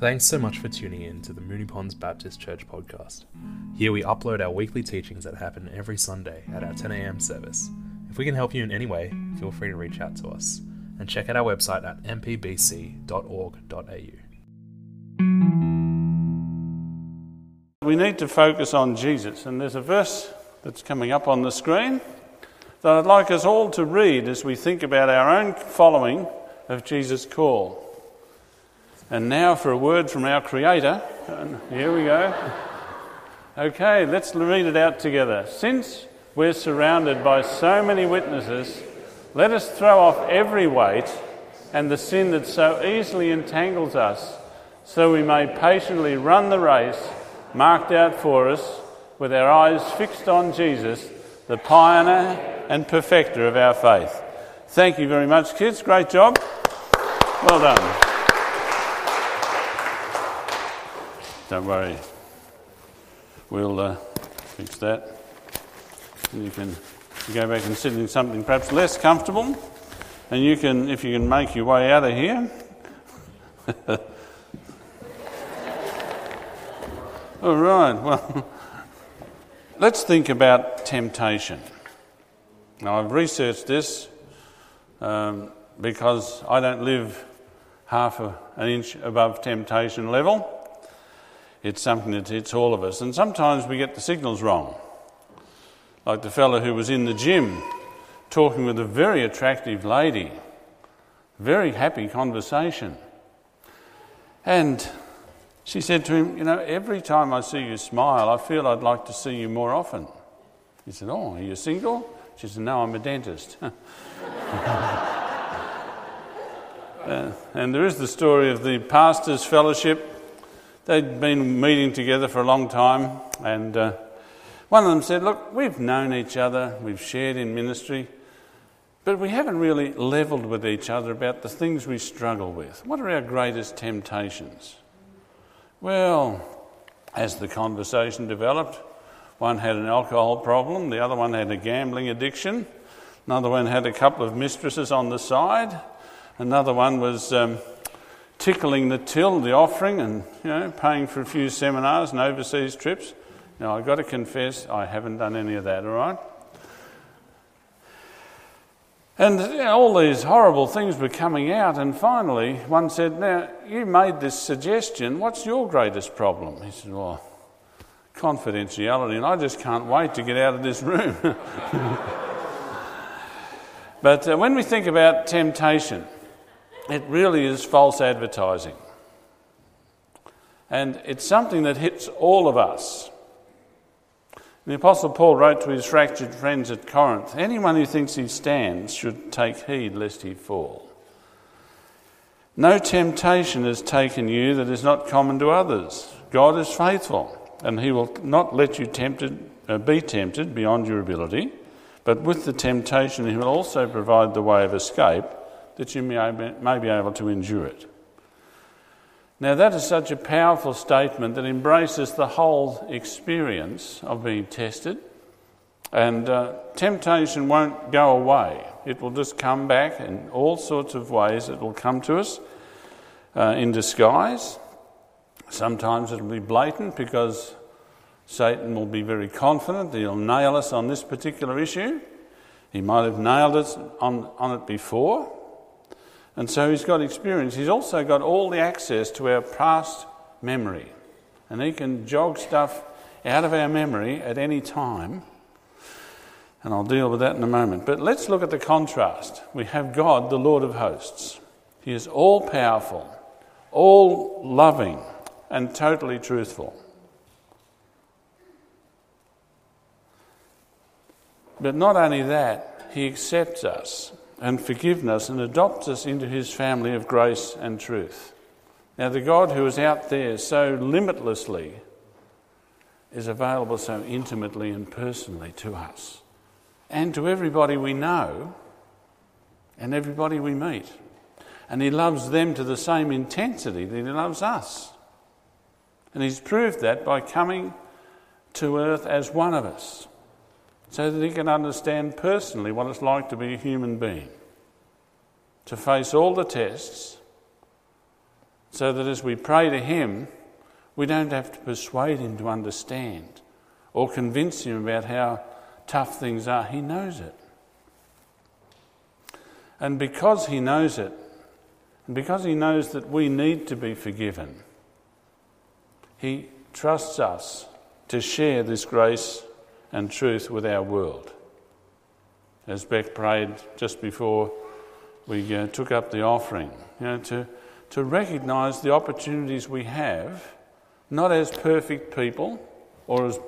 Thanks so much for tuning in to the Moonee Ponds Baptist Church podcast. Here we upload our weekly teachings that happen every Sunday at our 10am service. If we can help you in any way, feel free to reach out to us and check out our website at mpbc.org.au. We need to focus on Jesus, and there's a verse that's coming up on the screen that I'd like us all to read as we think about our own following of Jesus' call. And now for a word from our Creator. And here we go. Okay, let's read it out together. Since we're surrounded by so many witnesses, let us throw off every weight and the sin that so easily entangles us, so we may patiently run the race marked out for us with our eyes fixed on Jesus, the pioneer and perfecter of our faith. Thank you very much, kids. Great job. Well done. Don't worry. We'll uh, fix that. And you can go back and sit in something perhaps less comfortable. And you can, if you can make your way out of here. All right, well, let's think about temptation. Now, I've researched this um, because I don't live half a, an inch above temptation level. It's something that hits all of us. And sometimes we get the signals wrong. Like the fellow who was in the gym talking with a very attractive lady, very happy conversation. And she said to him, You know, every time I see you smile, I feel I'd like to see you more often. He said, Oh, are you single? She said, No, I'm a dentist. uh, and there is the story of the pastor's fellowship They'd been meeting together for a long time, and uh, one of them said, Look, we've known each other, we've shared in ministry, but we haven't really levelled with each other about the things we struggle with. What are our greatest temptations? Well, as the conversation developed, one had an alcohol problem, the other one had a gambling addiction, another one had a couple of mistresses on the side, another one was. Um, tickling the till, the offering, and you know, paying for a few seminars and overseas trips. Now, I've got to confess, I haven't done any of that, all right? And you know, all these horrible things were coming out, and finally, one said, Now, you made this suggestion, what's your greatest problem? He said, Well, confidentiality, and I just can't wait to get out of this room. but uh, when we think about temptation, it really is false advertising. And it's something that hits all of us. The Apostle Paul wrote to his fractured friends at Corinth Anyone who thinks he stands should take heed lest he fall. No temptation has taken you that is not common to others. God is faithful, and he will not let you tempted, uh, be tempted beyond your ability, but with the temptation, he will also provide the way of escape that you may, be able to endure it. Now, that is such a powerful statement that embraces the whole experience of being tested. And uh, temptation won't go away, it will just come back in all sorts of ways. It will come to us uh, in disguise. Sometimes it'll be blatant because Satan will be very confident he'll nail us on this particular issue. He might have nailed us on, on it before, and so he's got experience. He's also got all the access to our past memory. And he can jog stuff out of our memory at any time. And I'll deal with that in a moment. But let's look at the contrast. We have God, the Lord of hosts. He is all powerful, all loving, and totally truthful. But not only that, He accepts us and forgiveness and adopts us into his family of grace and truth. Now, the God who is out there so limitlessly is available so intimately and personally to us and to everybody we know and everybody we meet. And he loves them to the same intensity that he loves us. And he's proved that by coming to earth as one of us so that he can understand personally what it's like to be a human being, to face all the tests so that as we pray to Him, we don't have to persuade Him to understand or convince Him about how tough things are. He knows it. And because He knows it, and because He knows that we need to be forgiven, He trusts us to share this grace and truth with our world. As Beck prayed just before we uh, took up the offering, you know, to, to recognise the opportunities we have, not as perfect people or as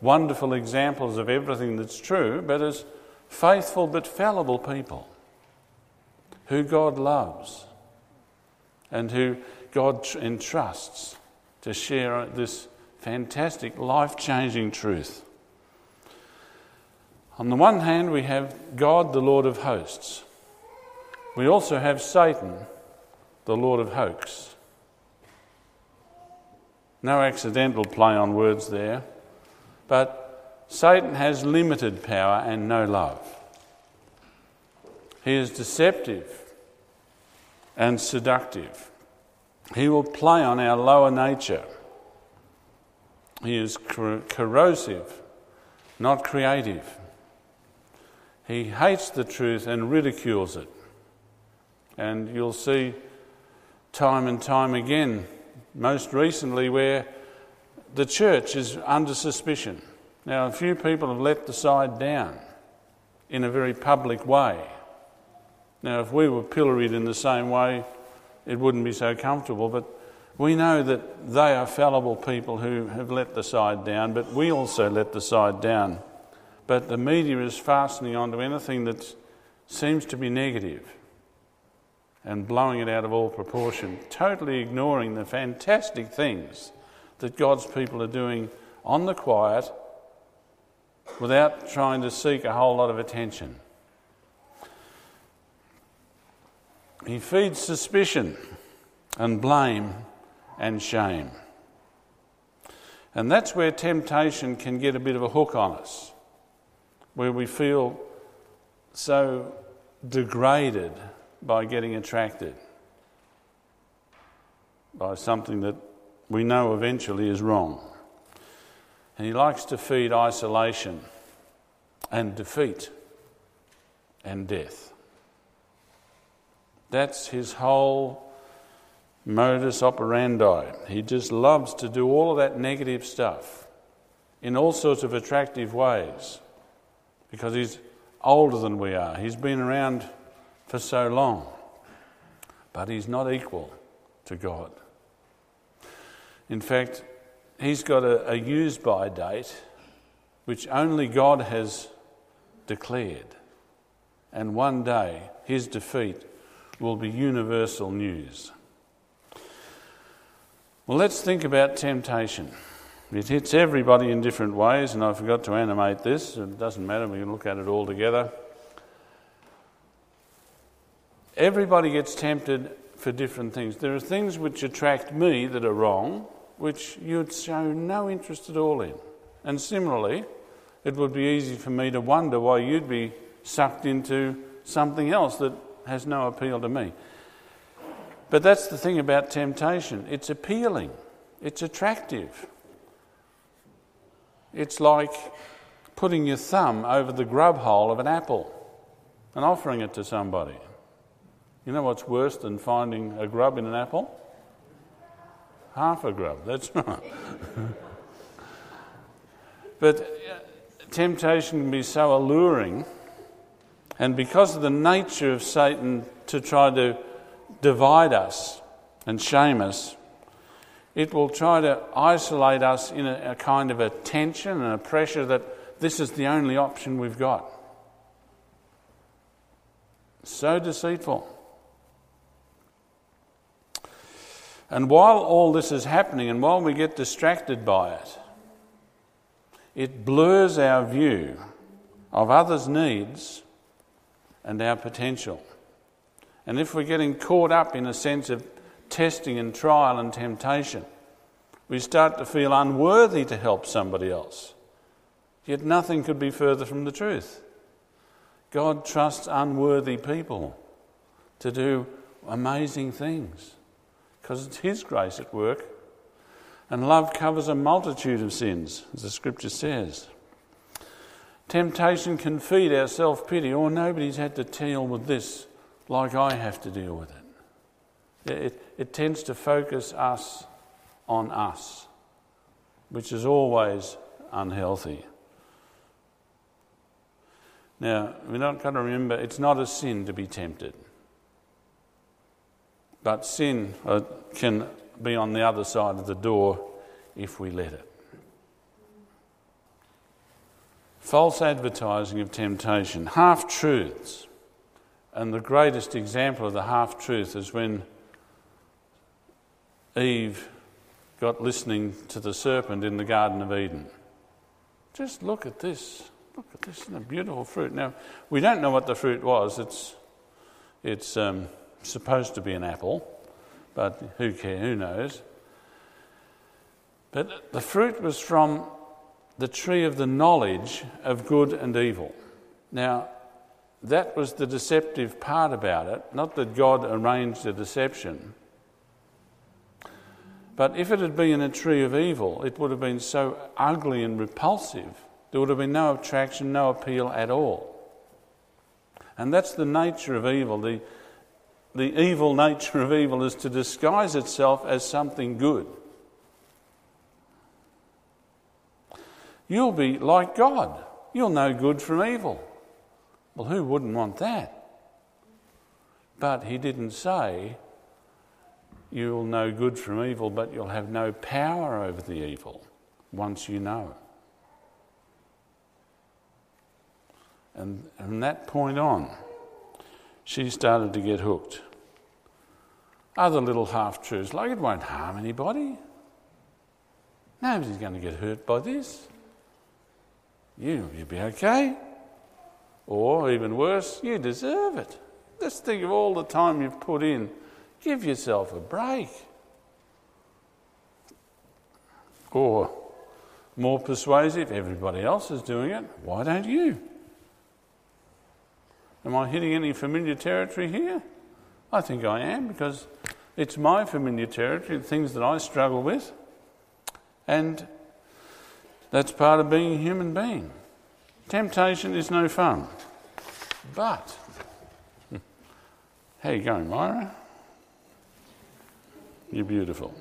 wonderful examples of everything that's true, but as faithful but fallible people who God loves and who God entrusts to share this fantastic, life changing truth. On the one hand, we have God, the Lord of hosts. We also have Satan, the Lord of hoax. No accidental play on words there, but Satan has limited power and no love. He is deceptive and seductive. He will play on our lower nature. He is corrosive, not creative. He hates the truth and ridicules it. And you'll see time and time again, most recently, where the church is under suspicion. Now, a few people have let the side down in a very public way. Now, if we were pilloried in the same way, it wouldn't be so comfortable, but we know that they are fallible people who have let the side down, but we also let the side down but the media is fastening onto anything that seems to be negative and blowing it out of all proportion, totally ignoring the fantastic things that God's people are doing on the quiet without trying to seek a whole lot of attention. He feeds suspicion and blame and shame. And that's where temptation can get a bit of a hook on us where we feel so degraded by getting attracted by something that we know eventually is wrong. And he likes to feed isolation and defeat and death. That's his whole modus operandi. He just loves to do all of that negative stuff in all sorts of attractive ways because he's older than we are. He's been around for so long, but he's not equal to God. In fact, he's got a, a use by date which only God has declared. And one day his defeat will be universal news. Well, let's think about temptation. It hits everybody in different ways, and I forgot to animate this. It doesn't matter, we can look at it all together. Everybody gets tempted for different things. There are things which attract me that are wrong, which you'd show no interest at all in. And similarly, it would be easy for me to wonder why you'd be sucked into something else that has no appeal to me. But that's the thing about temptation it's appealing, it's attractive. It's like putting your thumb over the grub hole of an apple and offering it to somebody. You know what's worse than finding a grub in an apple? Half a grub, that's right. but uh, temptation can be so alluring, and because of the nature of Satan to try to divide us and shame us, it will try to isolate us in a, a kind of a tension and a pressure that this is the only option we've got. So deceitful. And while all this is happening, and while we get distracted by it, it blurs our view of others' needs and our potential. And if we're getting caught up in a sense of testing and trial and temptation. We start to feel unworthy to help somebody else. Yet nothing could be further from the truth. God trusts unworthy people to do amazing things because it's His grace at work. And love covers a multitude of sins, as the scripture says. Temptation can feed our self pity. or nobody's had to deal with this like I have to deal with it. It, it tends to focus us on us, which is always unhealthy. Now, we're not going to remember it's not a sin to be tempted. But sin uh, can be on the other side of the door if we let it. False advertising of temptation, half truths. And the greatest example of the half truth is when Eve got listening to the serpent in the Garden of Eden. Just look at this. Look at this, a beautiful fruit. Now, we don't know what the fruit was. It's, it's um, supposed to be an apple, but who cares? Who knows? But the fruit was from the tree of the knowledge of good and evil. Now, that was the deceptive part about it, not that God arranged the deception. But if it had been a tree of evil, it would have been so ugly and repulsive there would have been no attraction, no appeal at all. And that's the nature of evil. The, the evil nature of evil is to disguise itself as something good. You'll be like God. You'll know good from evil. Well, who wouldn't want that? But he didn't say you'll know good from evil, but you'll have no power over the evil once you know. And from that point on, she started to get hooked. Other little half truths, like it won't harm anybody. Nobody's going to get hurt by this. You, you'll be okay. Or even worse, you deserve it. Just think of all the time you've put in. Give yourself a break. Or, more persuasive, everybody else is doing it. Why don't you? Am I hitting any familiar territory here? I think I am because it's my familiar territory, the things that I struggle with. And that's part of being a human being. Temptation is no fun. But, how you going, Myra? You're beautiful.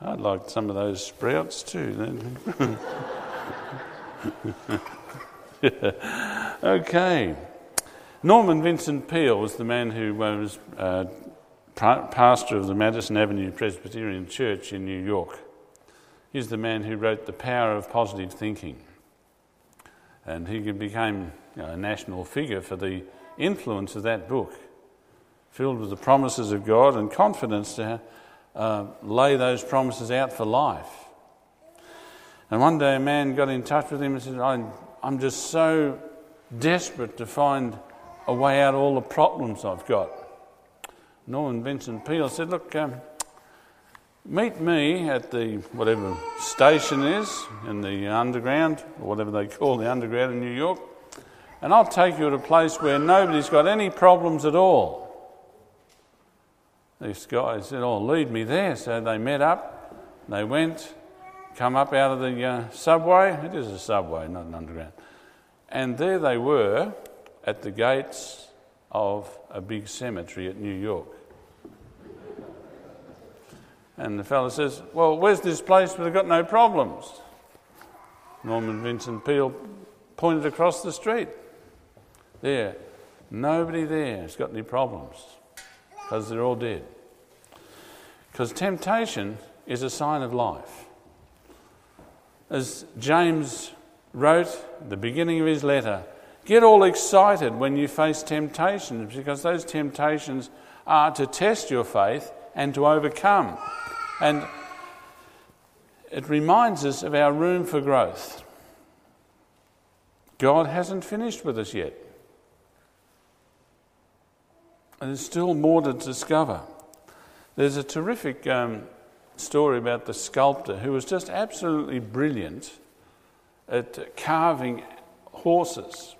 I'd like some of those sprouts too. Then. okay. Norman Vincent Peale was the man who was uh, pastor of the Madison Avenue Presbyterian Church in New York. He's the man who wrote The Power of Positive Thinking. And he became you know, a national figure for the influence of that book, filled with the promises of God and confidence to uh, lay those promises out for life. And one day a man got in touch with him and said, I'm just so desperate to find a way out of all the problems I've got. Norman Vincent Peale said, Look, um, meet me at the whatever station is in the underground, or whatever they call the underground in New York, and I'll take you to a place where nobody's got any problems at all. This guy said, Oh, lead me there. So they met up, they went, come up out of the uh, subway. It is a subway, not an underground. And there they were at the gates of a big cemetery at New York. And the fellow says, Well, where's this place where they've got no problems? Norman Vincent Peale pointed across the street. There. Nobody there has got any problems because they're all dead. Because temptation is a sign of life. As James wrote at the beginning of his letter, get all excited when you face temptations because those temptations are to test your faith and to overcome. And it reminds us of our room for growth. God hasn't finished with us yet. And there's still more to discover. There's a terrific um, story about the sculptor who was just absolutely brilliant at carving horses.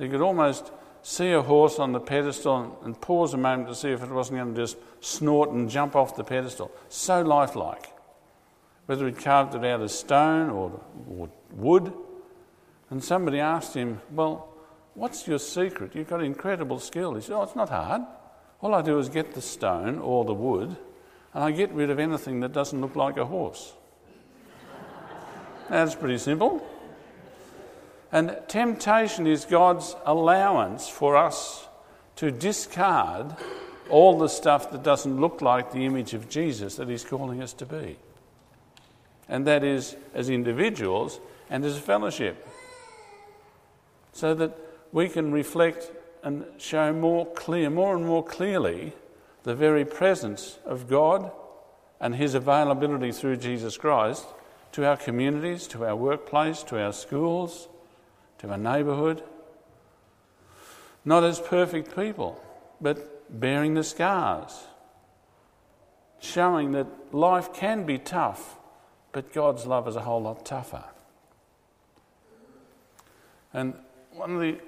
He could almost see a horse on the pedestal and pause a moment to see if it wasn't going to just snort and jump off the pedestal. So lifelike. Whether he'd carved it out of stone or, or wood. And somebody asked him, Well, what's your secret? You've got incredible skill. He said, Oh, it's not hard. All I do is get the stone or the wood and I get rid of anything that doesn't look like a horse. That's pretty simple. And temptation is God's allowance for us to discard all the stuff that doesn't look like the image of Jesus that He's calling us to be. And that is as individuals and as a fellowship. So that we can reflect and show more clear, more and more clearly, the very presence of God and His availability through Jesus Christ to our communities, to our workplace, to our schools, to our neighbourhood. Not as perfect people, but bearing the scars, showing that life can be tough, but God's love is a whole lot tougher. And one of the,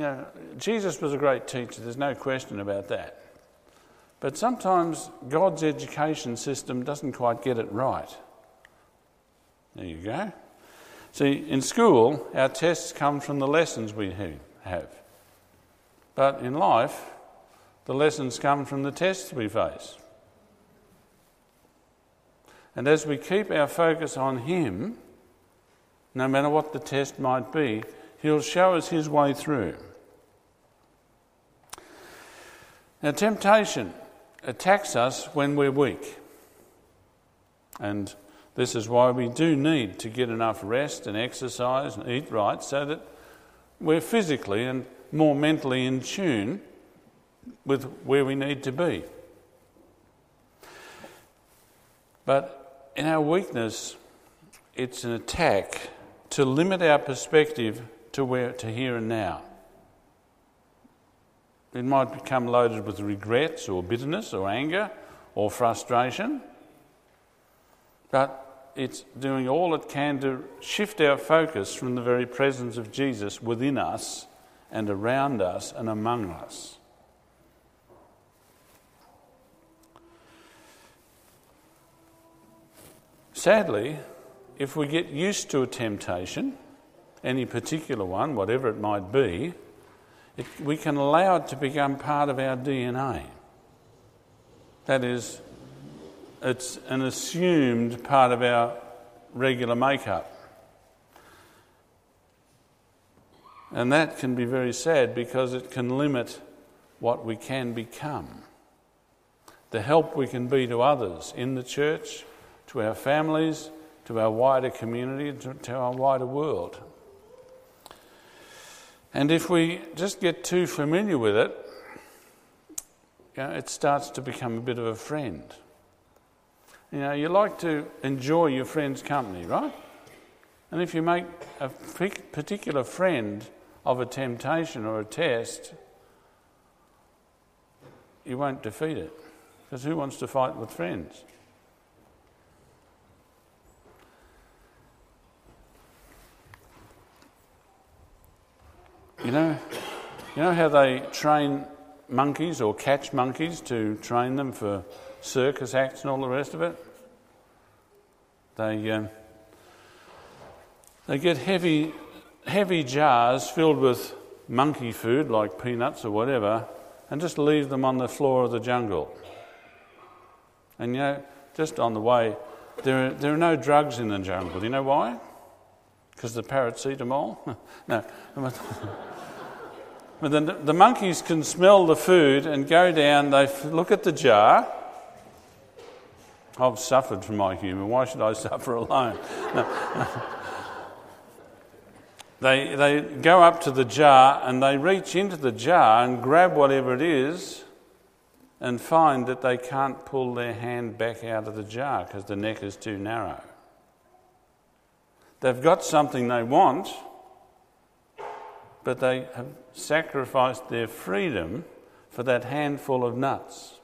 you know, Jesus was a great teacher, there's no question about that. But sometimes God's education system doesn't quite get it right. There you go. See, in school, our tests come from the lessons we have. But in life, the lessons come from the tests we face. And as we keep our focus on Him, no matter what the test might be, He'll show us His way through. Now, temptation attacks us when we're weak. And this is why we do need to get enough rest and exercise and eat right so that we're physically and more mentally in tune with where we need to be. But in our weakness, it's an attack to limit our perspective to where to here and now. It might become loaded with regrets or bitterness or anger or frustration. But it's doing all it can to shift our focus from the very presence of Jesus within us and around us and among us. Sadly, if we get used to a temptation, any particular one, whatever it might be, it, we can allow it to become part of our DNA. That is, it's an assumed part of our regular makeup. And that can be very sad because it can limit what we can become. The help we can be to others in the church, to our families, to our wider community, to, to our wider world. And if we just get too familiar with it, you know, it starts to become a bit of a friend. You know, you like to enjoy your friend's company, right? And if you make a particular friend of a temptation or a test, you won't defeat it. Because who wants to fight with friends? You know, you know how they train monkeys or catch monkeys to train them for circus acts and all the rest of it? They, um, they get heavy, heavy jars filled with monkey food like peanuts or whatever and just leave them on the floor of the jungle. And you know, just on the way, there are, there are no drugs in the jungle. Do you know why? Because the parrots eat them all? no. But the, the monkeys can smell the food and go down, they look at the jar. I've suffered from my humour, why should I suffer alone? They, they go up to the jar and they reach into the jar and grab whatever it is and find that they can't pull their hand back out of the jar because the neck is too narrow. They've got something they want but they have sacrificed their freedom for that handful of nuts.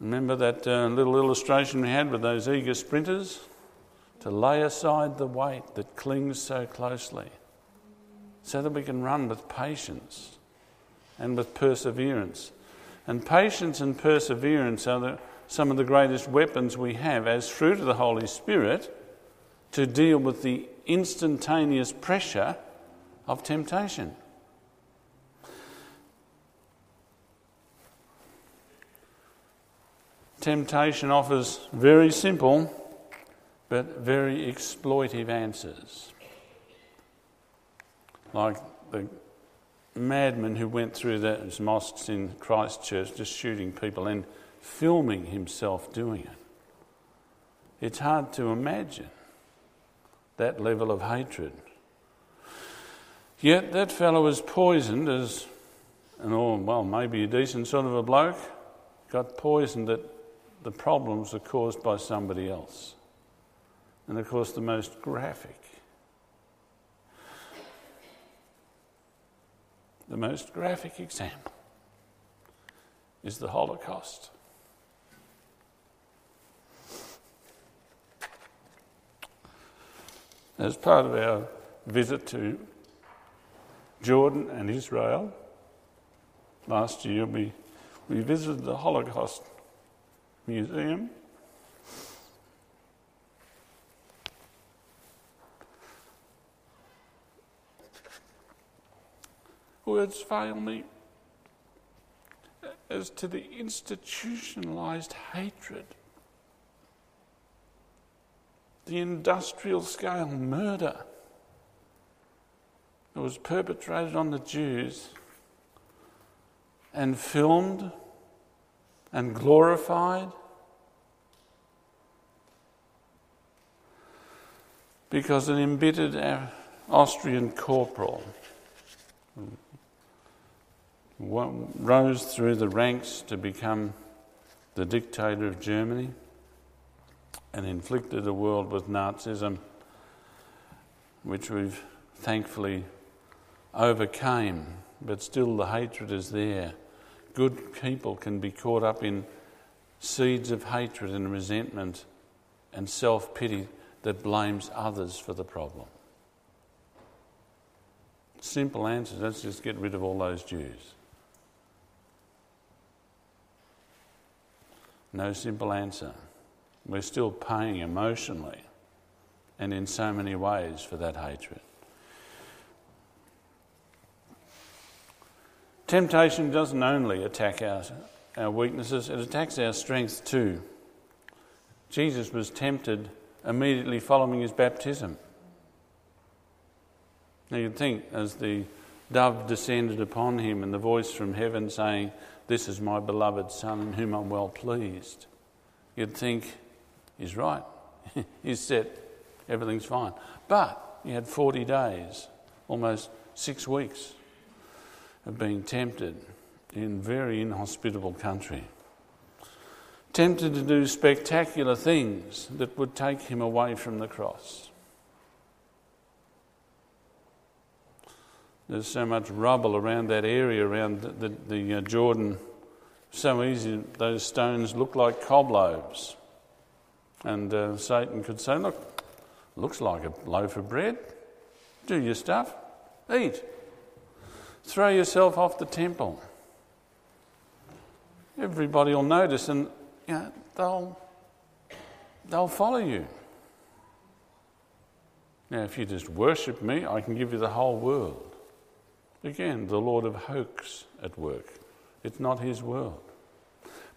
Remember that uh, little illustration we had with those eager sprinters? To lay aside the weight that clings so closely. so that we can run with patience and with perseverance. And patience and perseverance are the, some of the greatest weapons we have as fruit of the Holy Spirit to deal with the instantaneous pressure of temptation. Temptation offers very simple but very exploitive answers. Like the madman who went through those mosques in Christchurch just shooting people and filming himself doing it. It's hard to imagine that level of hatred. Yet that fellow was poisoned as an all, well, maybe a decent sort of a bloke, got poisoned that the problems are caused by somebody else. And of course, the most graphic, the most graphic example is the Holocaust. As part of our visit to Jordan and Israel last year, we, we visited the Holocaust Museum. Words fail me as to the institutionalized hatred, the industrial scale murder that was perpetrated on the Jews and filmed and glorified because an embittered Austrian corporal rose through the ranks to become the dictator of Germany and inflicted the world with Nazism, which we've thankfully overcame, but still the hatred is there. Good people can be caught up in seeds of hatred and resentment and self pity that blames others for the problem. Simple answer let's just get rid of all those Jews. No simple answer. We're still paying emotionally and in so many ways for that hatred. Temptation doesn't only attack our, our weaknesses, it attacks our strengths too. Jesus was tempted immediately following his baptism. Now you'd think, as the dove descended upon him and the voice from heaven saying, This is my beloved Son in whom I'm well pleased, you'd think, He's right. he's set, everything's fine. But he had 40 days, almost six weeks of being tempted in very inhospitable country. Tempted to do spectacular things that would take him away from the cross. There's so much rubble around that area, around the, the, the uh, Jordan. So easy, those stones look like cobwebs. And uh, Satan could say, Look, looks like a loaf of bread. Do your stuff, eat. Throw yourself off the temple. Everybody will notice and you know, they'll, they'll follow you. Now, if you just worship me, I can give you the whole world. Again, the Lord of hoax at work. It's not his world.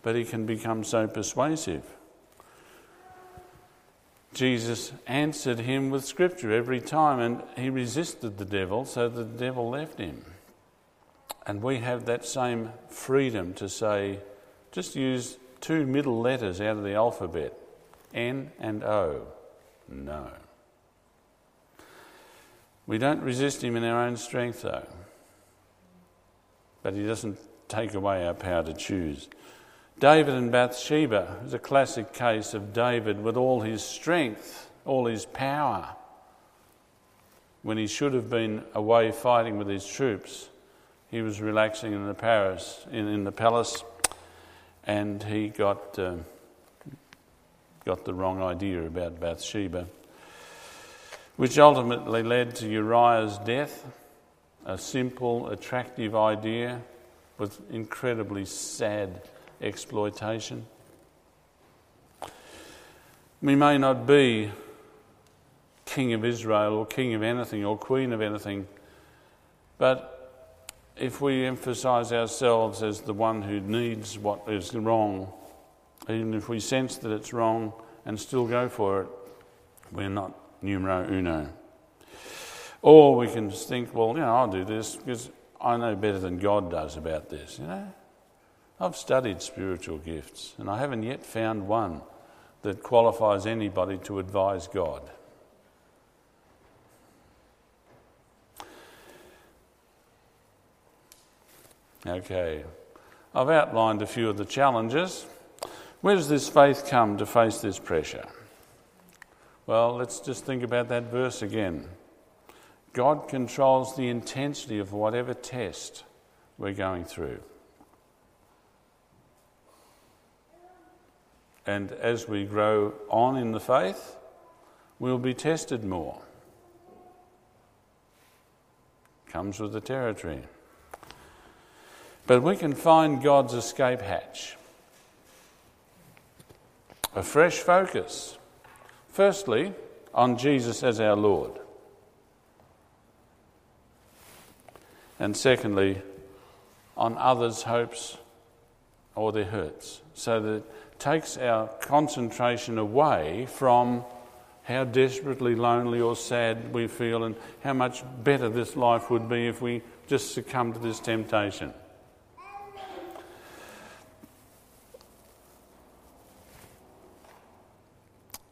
But he can become so persuasive. Jesus answered him with scripture every time, and he resisted the devil, so the devil left him. And we have that same freedom to say, just use two middle letters out of the alphabet N and O. No. We don't resist him in our own strength, though. But he doesn't take away our power to choose. David and Bathsheba is a classic case of David with all his strength, all his power, when he should have been away fighting with his troops he was relaxing in the Paris, in, in the palace, and he got uh, got the wrong idea about Bathsheba, which ultimately led to Uriah's death a simple, attractive idea with incredibly sad exploitation. We may not be king of Israel or king of anything or queen of anything, but if we emphasize ourselves as the one who needs what is wrong, even if we sense that it's wrong and still go for it, we're not numero uno. Or we can just think, well, you know, I'll do this because I know better than God does about this, you know. I've studied spiritual gifts and I haven't yet found one that qualifies anybody to advise God. Okay, I've outlined a few of the challenges. Where does this faith come to face this pressure? Well, let's just think about that verse again. God controls the intensity of whatever test we're going through. And as we grow on in the faith, we'll be tested more. Comes with the territory. But we can find God's escape hatch. A fresh focus. Firstly, on Jesus as our Lord. And secondly, on others' hopes or their hurts. So that it takes our concentration away from how desperately lonely or sad we feel and how much better this life would be if we just succumbed to this temptation.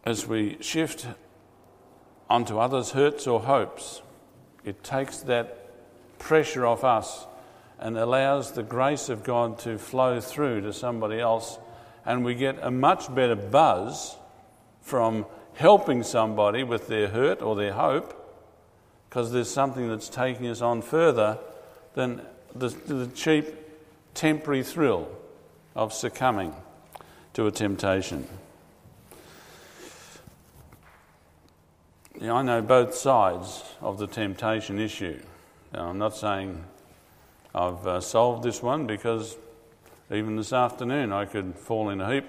As we shift onto others' hurts or hopes, it takes that pressure off us and allows the grace of God to flow through to somebody else, and we get a much better buzz from helping somebody with their hurt or their hope because there's something that's taking us on further than the, the cheap, temporary thrill of succumbing to a temptation. I know both sides of the temptation issue. Now, I'm not saying I've uh, solved this one because even this afternoon I could fall in a heap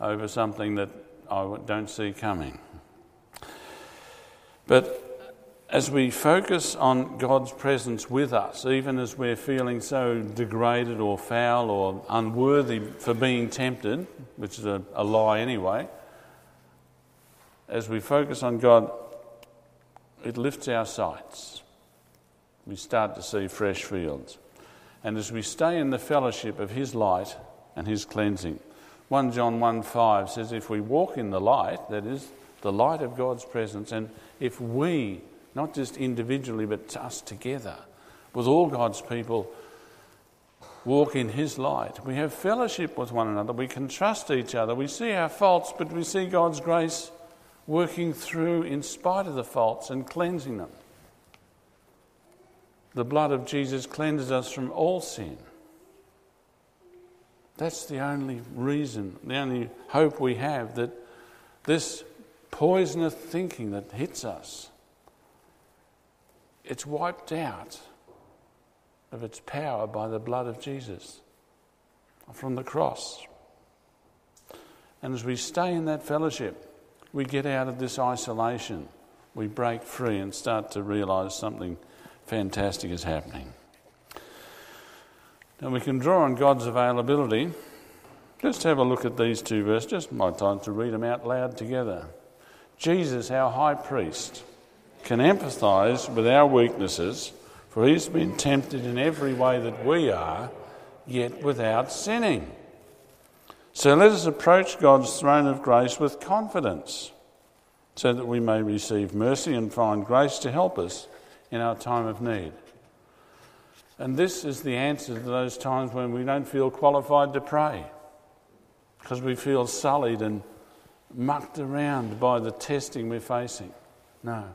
over something that I don't see coming. But as we focus on God's presence with us, even as we're feeling so degraded or foul or unworthy for being tempted, which is a, a lie anyway, as we focus on God, it lifts our sights. We start to see fresh fields. And as we stay in the fellowship of His light and His cleansing, 1 John 1 5 says, If we walk in the light, that is, the light of God's presence, and if we, not just individually, but us together, with all God's people, walk in His light, we have fellowship with one another, we can trust each other, we see our faults, but we see God's grace working through in spite of the faults and cleansing them. The blood of Jesus cleanses us from all sin. That's the only reason, the only hope we have that this poisonous thinking that hits us, it's wiped out of its power by the blood of Jesus from the cross. And as we stay in that fellowship, we get out of this isolation. We break free and start to realize something fantastic is happening. Now we can draw on God's availability. Just have a look at these two verses. Just my time to read them out loud together. Jesus, our high priest, can empathize with our weaknesses, for he's been tempted in every way that we are, yet without sinning. So let us approach God's throne of grace with confidence so that we may receive mercy and find grace to help us in our time of need. And this is the answer to those times when we don't feel qualified to pray because we feel sullied and mucked around by the testing we're facing. No.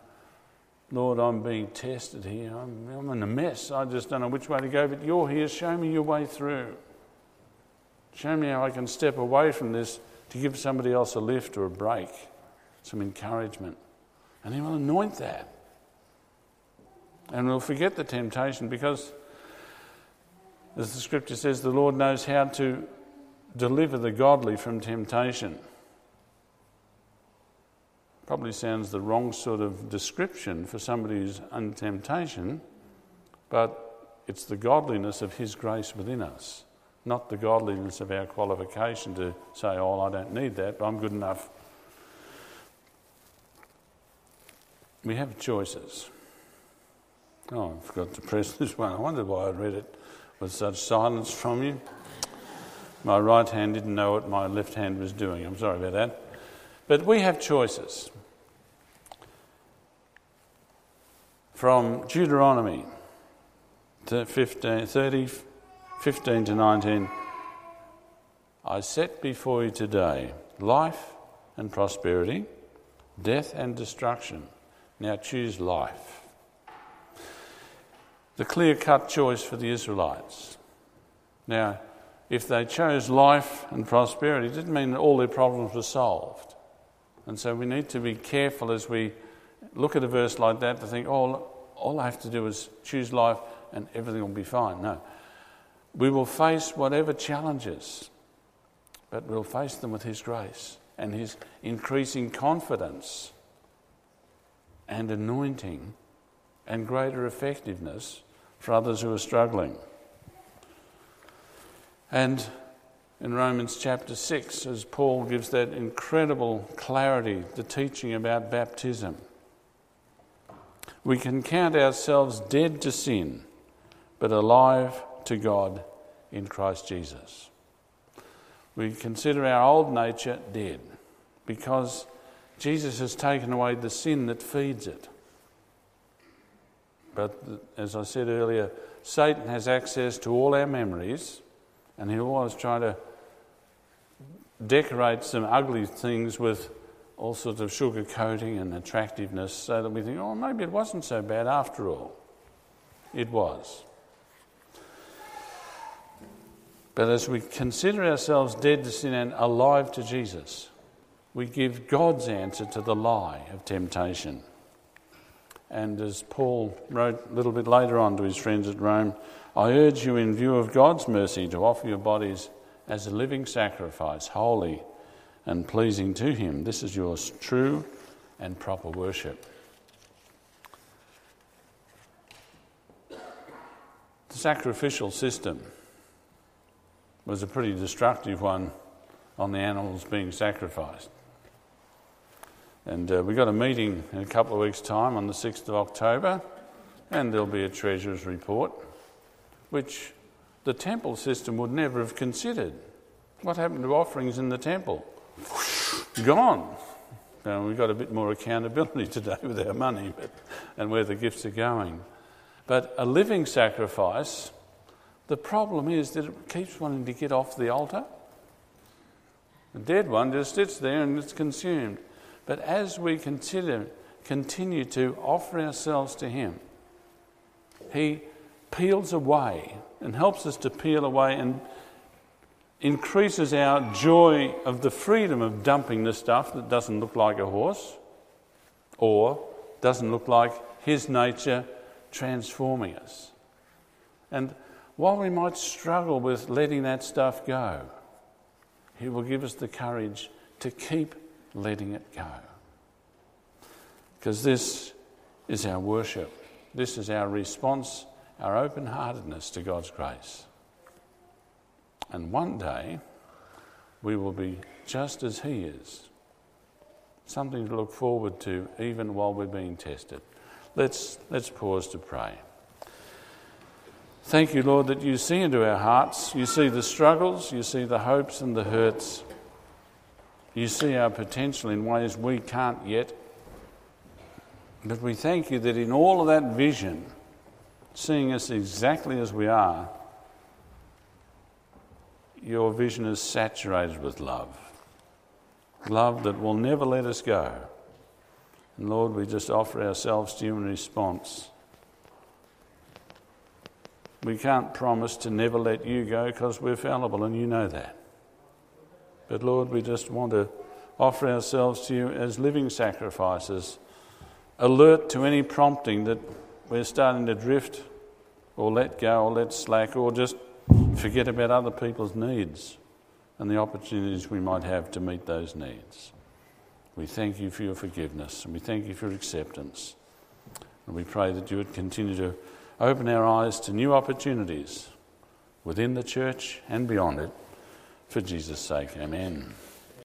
Lord, I'm being tested here. I'm, I'm in a mess. I just don't know which way to go, but you're here. Show me your way through. Show me how I can step away from this to give somebody else a lift or a break, some encouragement. And He will anoint that. And we'll forget the temptation because, as the scripture says, the Lord knows how to deliver the godly from temptation. Probably sounds the wrong sort of description for somebody who's in temptation, but it's the godliness of His grace within us, not the godliness of our qualification to say, Oh, I don't need that, but I'm good enough. We have choices. Oh, I forgot to press this one. I wonder why I read it with such silence from you. My right hand didn't know what my left hand was doing. I'm sorry about that. But we have choices. From Deuteronomy to 15, 30, 15 to 19, I set before you today life and prosperity, death and destruction. Now choose life. The clear cut choice for the Israelites. Now, if they chose life and prosperity, it didn't mean that all their problems were solved. And so we need to be careful as we look at a verse like that to think, oh, all I have to do is choose life and everything will be fine. No. We will face whatever challenges, but we'll face them with His grace and His increasing confidence and anointing and greater effectiveness for others who are struggling. And in Romans chapter 6, as Paul gives that incredible clarity, the teaching about baptism, we can count ourselves dead to sin, but alive to God in Christ Jesus. We consider our old nature dead because Jesus has taken away the sin that feeds it. But as I said earlier, Satan has access to all our memories and he always try to decorate some ugly things with all sorts of sugar coating and attractiveness so that we think, oh, maybe it wasn't so bad after all. It was. But as we consider ourselves dead to sin and alive to Jesus, we give God's answer to the lie of temptation. And as Paul wrote a little bit later on to his friends at Rome, I urge you, in view of God's mercy, to offer your bodies as a living sacrifice, holy and pleasing to Him. This is your true and proper worship. The sacrificial system was a pretty destructive one on the animals being sacrificed. And uh, we've got a meeting in a couple of weeks' time on the 6th of October, and there'll be a treasurer's report which the temple system would never have considered. What happened to offerings in the temple? Gone. Now, we've got a bit more accountability today with our money but, and where the gifts are going. But a living sacrifice, the problem is that it keeps wanting to get off the altar. The dead one just sits there and it's consumed. But as we consider, continue to offer ourselves to Him, He peels away and helps us to peel away and increases our joy of the freedom of dumping the stuff that doesn't look like a horse or doesn't look like his nature transforming us. And while we might struggle with letting that stuff go, he will give us the courage to keep letting it go. Because this is our worship, this is our response our open heartedness to God's grace. And one day, we will be just as He is. Something to look forward to even while we're being tested. Let's, let's pause to pray. Thank you, Lord, that you see into our hearts. You see the struggles, you see the hopes and the hurts. You see our potential in ways we can't yet. But we thank you that in all of that vision, seeing us exactly as we are, your vision is saturated with love. Love that will never let us go. And Lord, we just offer ourselves to you in response. We can't promise to never let you go because we're fallible and you know that. But Lord, we just want to offer ourselves to you as living sacrifices, alert to any prompting that we're starting to drift or let go or let slack or just forget about other people's needs and the opportunities we might have to meet those needs. We thank you for your forgiveness and we thank you for your acceptance. And we pray that you would continue to open our eyes to new opportunities within the church and beyond it. For Jesus' sake, amen.